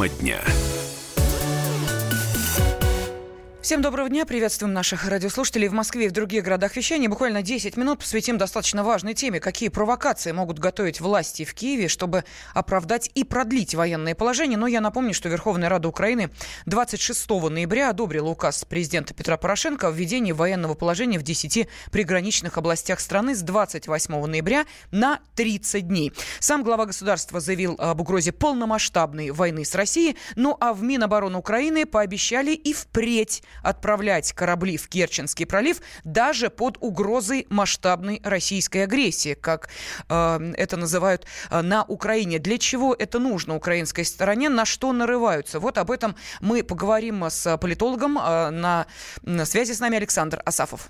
Тема дня. Всем доброго дня. Приветствуем наших радиослушателей в Москве и в других городах вещания. Буквально 10 минут посвятим достаточно важной теме. Какие провокации могут готовить власти в Киеве, чтобы оправдать и продлить военное положение. Но я напомню, что Верховная Рада Украины 26 ноября одобрила указ президента Петра Порошенко о введении военного положения в 10 приграничных областях страны с 28 ноября на 30 дней. Сам глава государства заявил об угрозе полномасштабной войны с Россией. Ну а в Минобороны Украины пообещали и впредь отправлять корабли в Керченский пролив даже под угрозой масштабной российской агрессии, как э, это называют э, на Украине. Для чего это нужно украинской стороне, на что нарываются? Вот об этом мы поговорим с политологом. Э, на, на связи с нами Александр Асафов.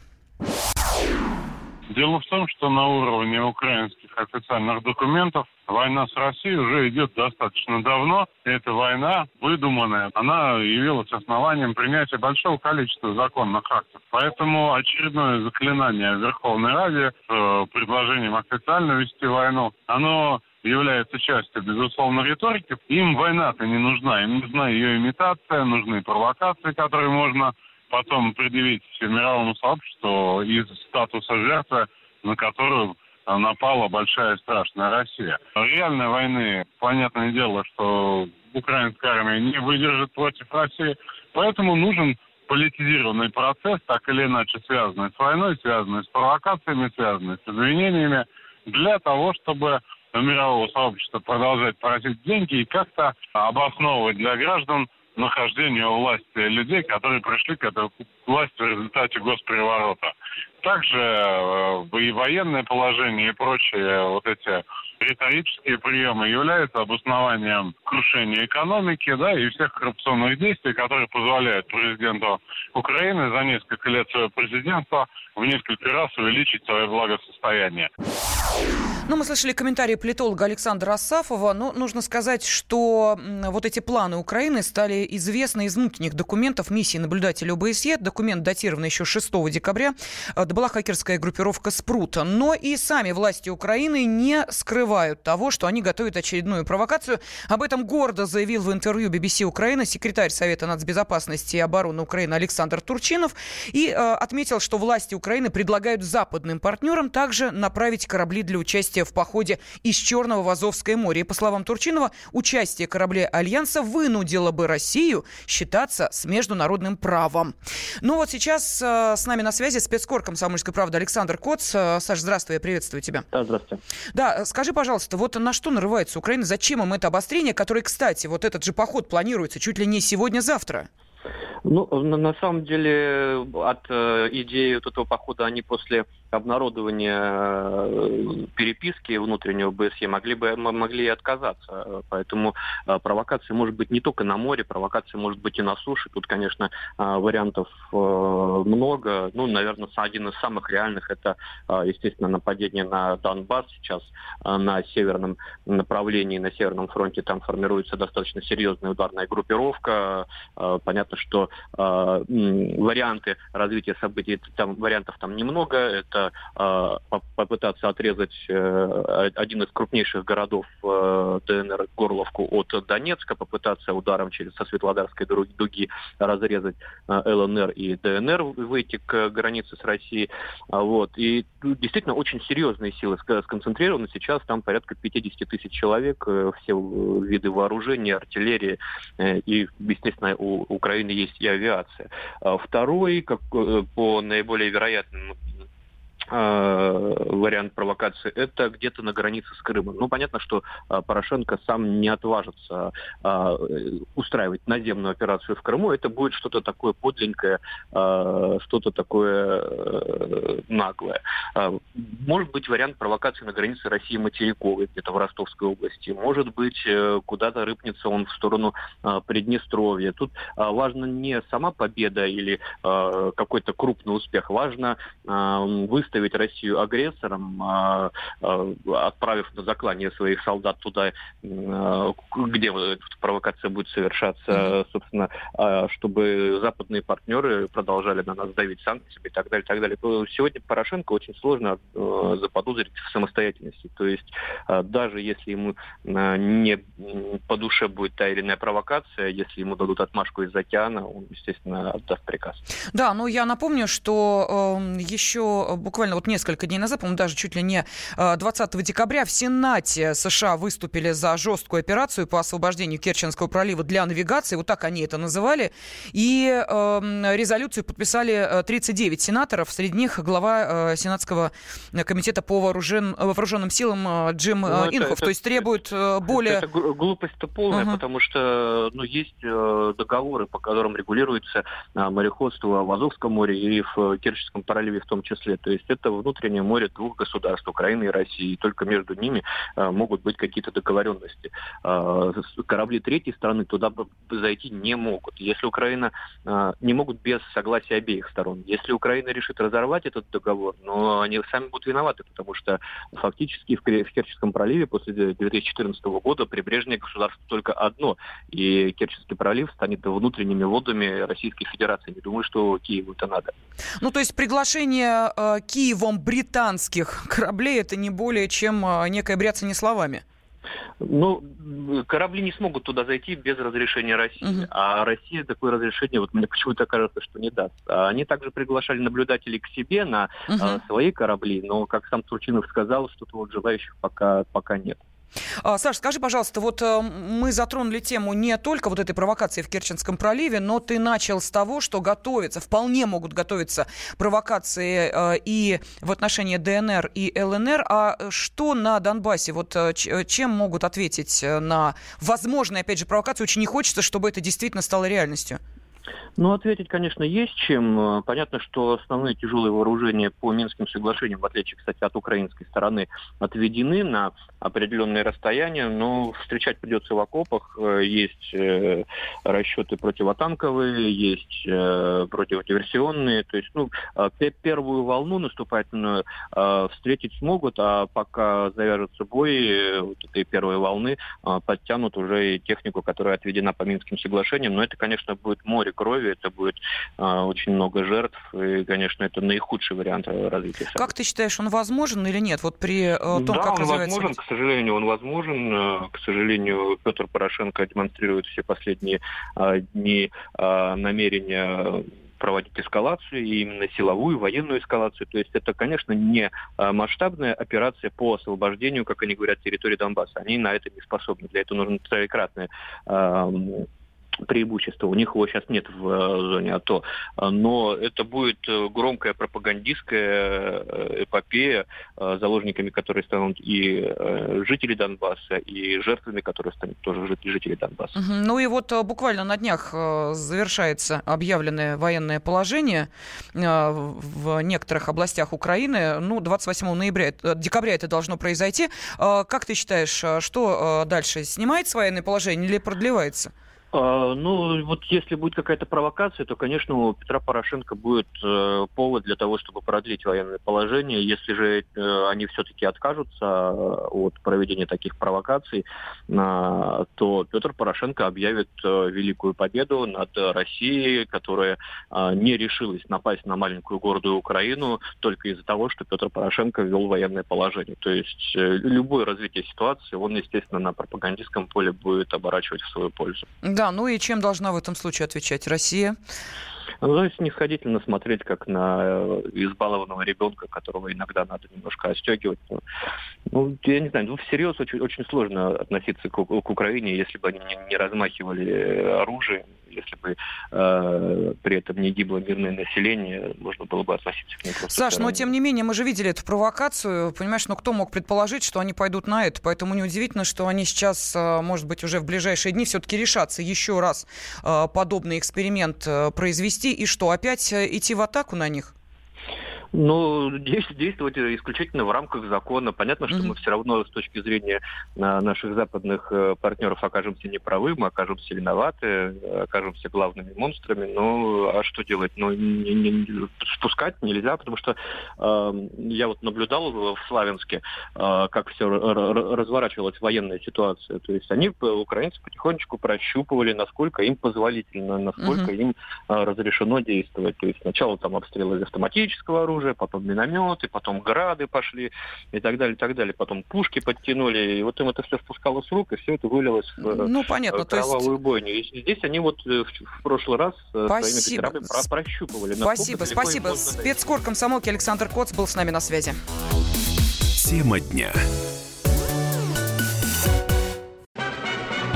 Дело в том, что на уровне украинских официальных документов война с Россией уже идет достаточно давно. Эта война выдуманная, она явилась основанием принятия большого количества законных актов. Поэтому очередное заклинание Верховной Раде с э, предложением официально вести войну, оно является частью, безусловно, риторики. Им война-то не нужна, им нужна ее имитация, нужны провокации, которые можно потом предъявить мировому сообществу из статуса жертвы, на которую напала большая страшная Россия. Реальной войны, понятное дело, что украинская армия не выдержит против России, поэтому нужен политизированный процесс, так или иначе связанный с войной, связанный с провокациями, связанный с извинениями, для того, чтобы мирового сообщества продолжать просить деньги и как-то обосновывать для граждан нахождения у власти людей, которые пришли к этой власти в результате госпереворота. Также э, и военное положение и прочие вот эти риторические приемы являются обоснованием крушения экономики да, и всех коррупционных действий, которые позволяют президенту Украины за несколько лет своего президентства в несколько раз увеличить свое благосостояние. Ну, мы слышали комментарии политолога Александра Асафова. Но нужно сказать, что вот эти планы Украины стали известны из внутренних документов миссии наблюдателя ОБСЕ. Документ датирован еще 6 декабря. Это была хакерская группировка «Спрута». Но и сами власти Украины не скрывают того, что они готовят очередную провокацию. Об этом гордо заявил в интервью BBC Украина секретарь Совета нацбезопасности и обороны Украины Александр Турчинов. И э, отметил, что власти Украины предлагают западным партнерам также направить корабли для участия участие в походе из Черного в Азовское море. И, по словам Турчинова, участие кораблей Альянса вынудило бы Россию считаться с международным правом. Ну вот сейчас э, с нами на связи спецкор комсомольской правды Александр Коц. Э, Саш, здравствуй, я приветствую тебя. Да, здравствуйте. Да, скажи, пожалуйста, вот на что нарывается Украина? Зачем им это обострение, которое, кстати, вот этот же поход планируется чуть ли не сегодня-завтра? Ну, на, на самом деле, от э, идеи вот этого похода они после обнародования э, переписки внутреннего БСЕ могли бы могли и отказаться. Поэтому э, провокации может быть не только на море, провокации может быть и на суше. Тут, конечно, э, вариантов много. Ну, наверное, один из самых реальных это, естественно, нападение на Донбасс. Сейчас на северном направлении, на Северном фронте там формируется достаточно серьезная ударная группировка. Понятно, что варианты развития событий, там вариантов там немного. Это это э, попытаться отрезать э, один из крупнейших городов э, ДНР Горловку от Донецка, попытаться ударом через со Светлодарской дуги разрезать ЛНР и ДНР, выйти к границе с Россией. Вот. И действительно очень серьезные силы сконцентрированы. Сейчас там порядка 50 тысяч человек, все виды вооружения, артиллерии и, естественно, у Украины есть и авиация. Второй, как по наиболее вероятным Э, вариант провокации, это где-то на границе с Крымом. Ну, понятно, что э, Порошенко сам не отважится э, устраивать наземную операцию в Крыму. Это будет что-то такое подленькое, что-то такое наглое. Может быть вариант провокации на границе России материковой, где-то в Ростовской области. Может быть, куда-то рыпнется он в сторону Приднестровья. Тут важно не сама победа или какой-то крупный успех. Важно выставить выставить Россию агрессором, а, а, отправив на заклание своих солдат туда, а, где провокация будет совершаться, собственно, чтобы западные партнеры продолжали на нас давить санкциями и так далее, и так далее. Сегодня Порошенко очень сложно заподозрить в самостоятельности. То есть даже если ему не по душе будет та или иная провокация, если ему дадут отмашку из океана, он, естественно, отдаст приказ. Да, ну я напомню, что э, еще буквально вот несколько дней назад, по-моему, даже чуть ли не 20 э, декабря в Сенате США выступили за жесткую операцию по освобождению Керченского пролива для навигации, вот так они это называли, и э, резолюцию подписали 39 сенаторов, среди них глава э, Сенатского комитета по вооружен, вооруженным силам э, Джим ну, Инхов, это, то есть требует это, более... Это, глупость-то полная, uh-huh. потому что ну, есть договоры, по которым регулируется мореходство в Азовском море и в Керченском проливе в том числе. То есть это внутреннее море двух государств, Украины и России. И только между ними могут быть какие-то договоренности. Корабли третьей страны туда зайти не могут. Если Украина не могут без согласия обеих сторон. Если Украина решит разорвать этот договор, но они сами будут виноваты, потому что фактически в Керченском проливе после 2014 года прибрежное государство только одно, и Керченский пролив станет внутренними водами Российской Федерации. Не думаю, что Киеву это надо. Ну, то есть приглашение э, Киевом британских кораблей это не более чем э, некое бряцание словами. Ну, корабли не смогут туда зайти без разрешения России. Угу. А Россия такое разрешение, вот мне почему-то кажется, что не даст. А они также приглашали наблюдателей к себе на угу. а, свои корабли, но, как сам Турчинов сказал, что-то вот желающих пока, пока нет. А, Саш, скажи, пожалуйста, вот э, мы затронули тему не только вот этой провокации в Керченском проливе, но ты начал с того, что готовится, вполне могут готовиться провокации э, и в отношении ДНР и ЛНР. А что на Донбассе? Вот э, чем могут ответить на возможные, опять же, провокации? Очень не хочется, чтобы это действительно стало реальностью. Ну, ответить, конечно, есть чем. Понятно, что основные тяжелые вооружения по Минским соглашениям, в отличие, кстати, от украинской стороны, отведены на определенные расстояния, но встречать придется в окопах. Есть э, расчеты противотанковые, есть э, противодиверсионные. То есть, ну, э, первую волну наступательную встретить смогут, а пока завяжется бой вот этой первой волны, подтянут уже и технику, которая отведена по Минским соглашениям. Но это, конечно, будет море крови, это будет очень много жертв, и, конечно, это наихудший вариант развития. Как ты считаешь, он возможен или нет? Вот при том, да, как он возможен, сожалению, он возможен. Э, к сожалению, Петр Порошенко демонстрирует все последние а, дни а, намерения проводить эскалацию, и именно силовую, военную эскалацию. То есть это, конечно, не а, масштабная операция по освобождению, как они говорят, территории Донбасса. Они на это не способны. Для этого нужно троекратное преимущество. У них его сейчас нет в э, зоне АТО. Но это будет э, громкая пропагандистская э, эпопея, заложниками которой станут и жители Донбасса, и жертвами, которые станут тоже жители Донбасса. Ну и вот буквально на днях завершается объявленное военное положение в некоторых областях Украины. Ну, 28 ноября, декабря это должно произойти. Как ты считаешь, что дальше? Снимается военное положение или продлевается? А, ну, вот если будет какая-то провокация, то, конечно, у Петра Порошенко будет э, повод для того, чтобы продлить военное положение. Если же э, они все-таки откажутся э, от проведения таких провокаций, э, то Петр Порошенко объявит э, великую победу над Россией, которая не решилась напасть на маленькую гордую Украину только из-за того, что Петр Порошенко ввел военное положение. То есть любое развитие ситуации, он, естественно, на пропагандистском поле будет оборачивать в свою пользу. Да, ну и чем должна в этом случае отвечать Россия? Ну, то есть снисходительно смотреть, как на э, избалованного ребенка, которого иногда надо немножко отстегивать. Ну, ну, я не знаю, ну, всерьез очень, очень сложно относиться к, к Украине, если бы они не, не размахивали оружием, если бы э, при этом не гибло мирное население, можно было бы относиться к ним просто Саш, но тем не менее, мы же видели эту провокацию, понимаешь, ну кто мог предположить, что они пойдут на это, поэтому неудивительно, что они сейчас, э, может быть, уже в ближайшие дни все-таки решатся еще раз э, подобный эксперимент э, произвести, и что, опять идти в атаку на них? Ну, действовать исключительно в рамках закона. Понятно, что mm-hmm. мы все равно с точки зрения а, наших западных э, партнеров окажемся неправы, мы окажемся виноваты, окажемся главными монстрами. Ну, а что делать? Ну, не, не, не, спускать нельзя, потому что э, я вот наблюдал в Славянске, э, как все разворачивалась военная ситуация. То есть они, украинцы, потихонечку прощупывали, насколько им позволительно, насколько mm-hmm. им э, разрешено действовать. То есть сначала там обстрелы из автоматического оружия, уже, потом минометы, потом грады пошли и так далее, и так далее. Потом пушки подтянули, и вот им это все спускало с рук, и все это вылилось в ну, понятно, кровавую есть... бойню. И здесь они вот в, в прошлый раз спасибо. своими катерами про прощупывали. Спасибо, спасибо. Спецкор комсомолки Александр Коц был с нами на связи. Тема дня.